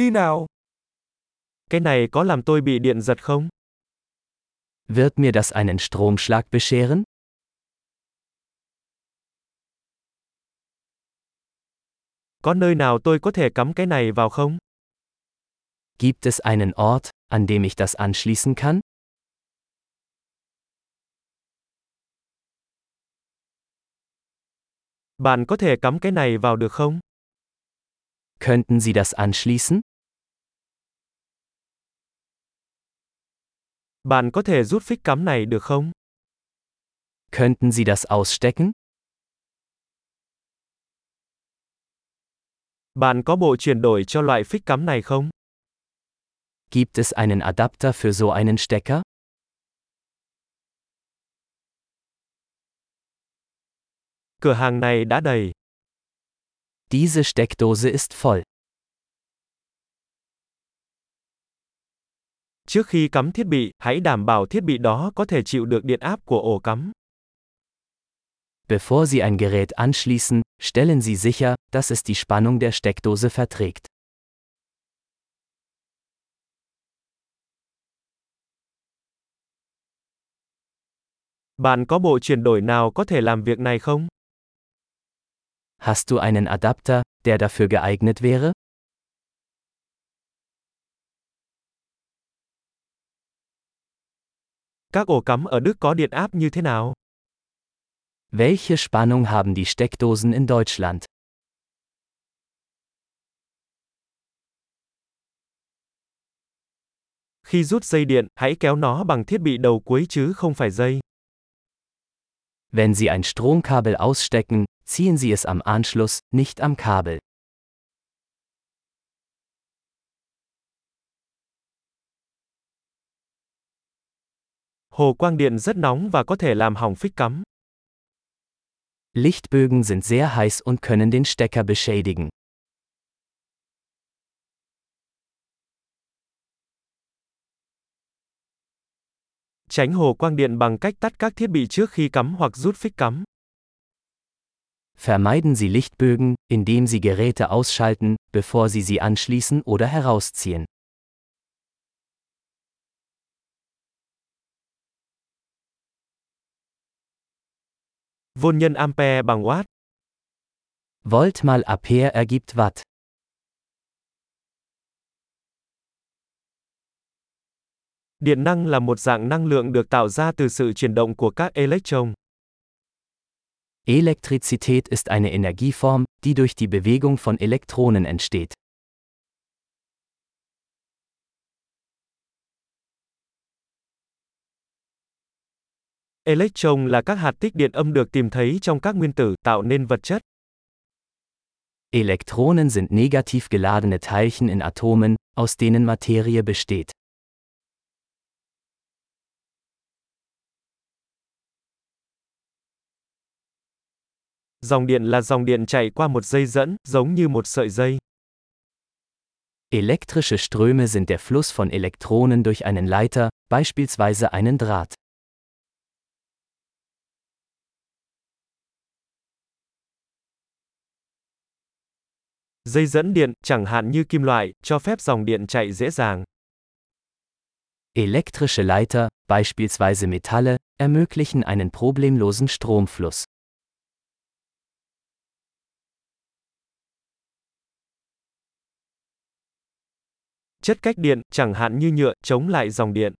đi nào. Cái này có làm tôi bị điện giật không? Wird mir das einen Stromschlag bescheren? Có nơi nào tôi có thể cắm cái này vào không? Gibt es einen Ort, an dem ich das anschließen kann? Bạn có thể cắm cái này vào được không? Könnten Sie das anschließen? Bạn có thể rút phích cắm này được không? Könnten Sie das ausstecken? Bạn có bộ chuyển đổi cho loại phích cắm này không? Gibt es einen Adapter für so einen Stecker? Cửa hàng này đã đầy. Diese Steckdose ist voll. Trước khi cắm thiết bị, hãy đảm bảo thiết bị đó có thể chịu được điện áp của ổ cắm. Bevor Sie ein Gerät anschließen, stellen Sie sicher, dass es die Spannung der Steckdose verträgt. Bạn có bộ chuyển đổi nào có thể làm việc này không? Hast du einen Adapter, der dafür geeignet wäre? Các ổ cắm ở Đức có điện áp như thế nào? Welche Spannung haben die Steckdosen in Deutschland? Khi rút dây điện, hãy kéo nó bằng thiết bị đầu cuối chứ không phải dây. Wenn Sie ein Stromkabel ausstecken, ziehen Sie es am Anschluss, nicht am Kabel. Hồ quang điện rất nóng và có thể làm hỏng phích cắm. Lichtbögen sind sehr heiß und können den Stecker beschädigen. Tránh hồ quang điện bằng cách tắt các thiết bị trước khi cắm hoặc rút phích cắm. Vermeiden Sie Lichtbögen, indem Sie Geräte ausschalten, bevor Sie sie anschließen oder herausziehen. Vôn nhân ampere bằng watt. Volt mal Ampere ergibt Watt. Điện năng là một dạng năng lượng được tạo ra từ sự chuyển động của các electron. Elektrizität ist eine Energieform, die durch die Bewegung von Elektronen entsteht. Electron là các hạt tích điện âm được tìm thấy trong các nguyên tử tạo nên vật chất. Elektronen sind negativ geladene Teilchen in Atomen, aus denen Materie besteht. Dòng điện là dòng điện chạy qua một dây dẫn, giống như một sợi dây. Elektrische Ströme sind der Fluss von Elektronen durch einen Leiter, beispielsweise einen Draht. Dây dẫn điện, chẳng hạn như kim loại, cho phép dòng điện chạy dễ dàng. Elektrische Leiter, beispielsweise Metalle, ermöglichen einen problemlosen Stromfluss. Chất cách điện, chẳng hạn như nhựa, chống lại dòng điện.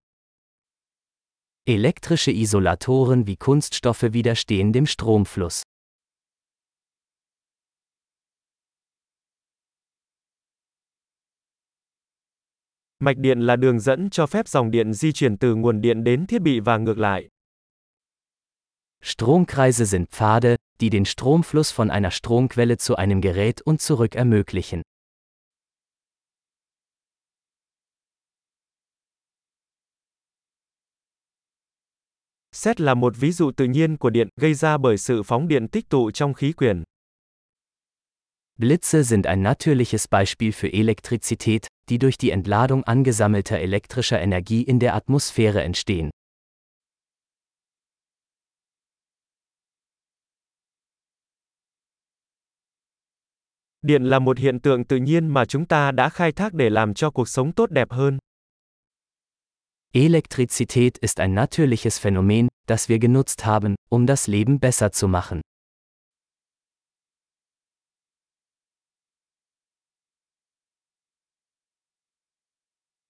Elektrische Isolatoren wie Kunststoffe widerstehen dem Stromfluss. Mạch điện là đường dẫn cho phép dòng điện di chuyển từ nguồn điện đến thiết bị và ngược lại. Stromkreise sind Pfade, die den Stromfluss von einer Stromquelle zu einem Gerät und zurück ermöglichen. Xét là một ví dụ tự nhiên của điện, gây ra bởi sự phóng điện tích tụ trong khí quyển. Blitze sind ein natürliches Beispiel für Elektrizität, die durch die Entladung angesammelter elektrischer Energie in der Atmosphäre entstehen. Điện là một hiện tượng tự nhiên mà chúng ta đã khai thác để làm cho cuộc sống tốt đẹp hơn. Elektrizität ist ein natürliches Phänomen, das wir genutzt haben, um das Leben besser zu machen.